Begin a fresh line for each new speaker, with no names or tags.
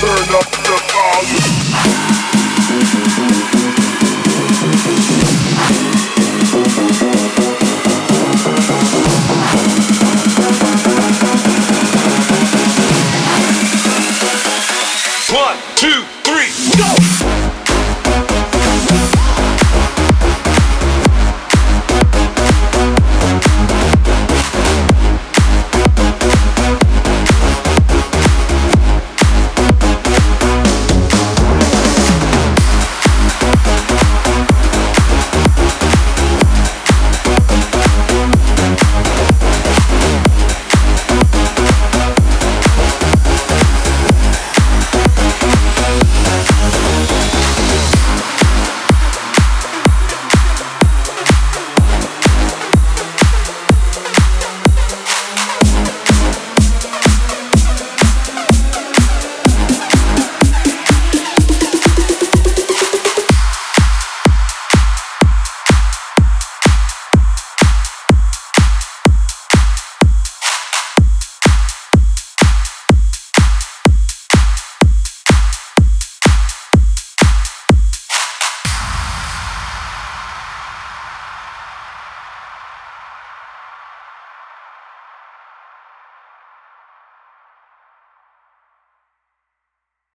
Turn up the volume.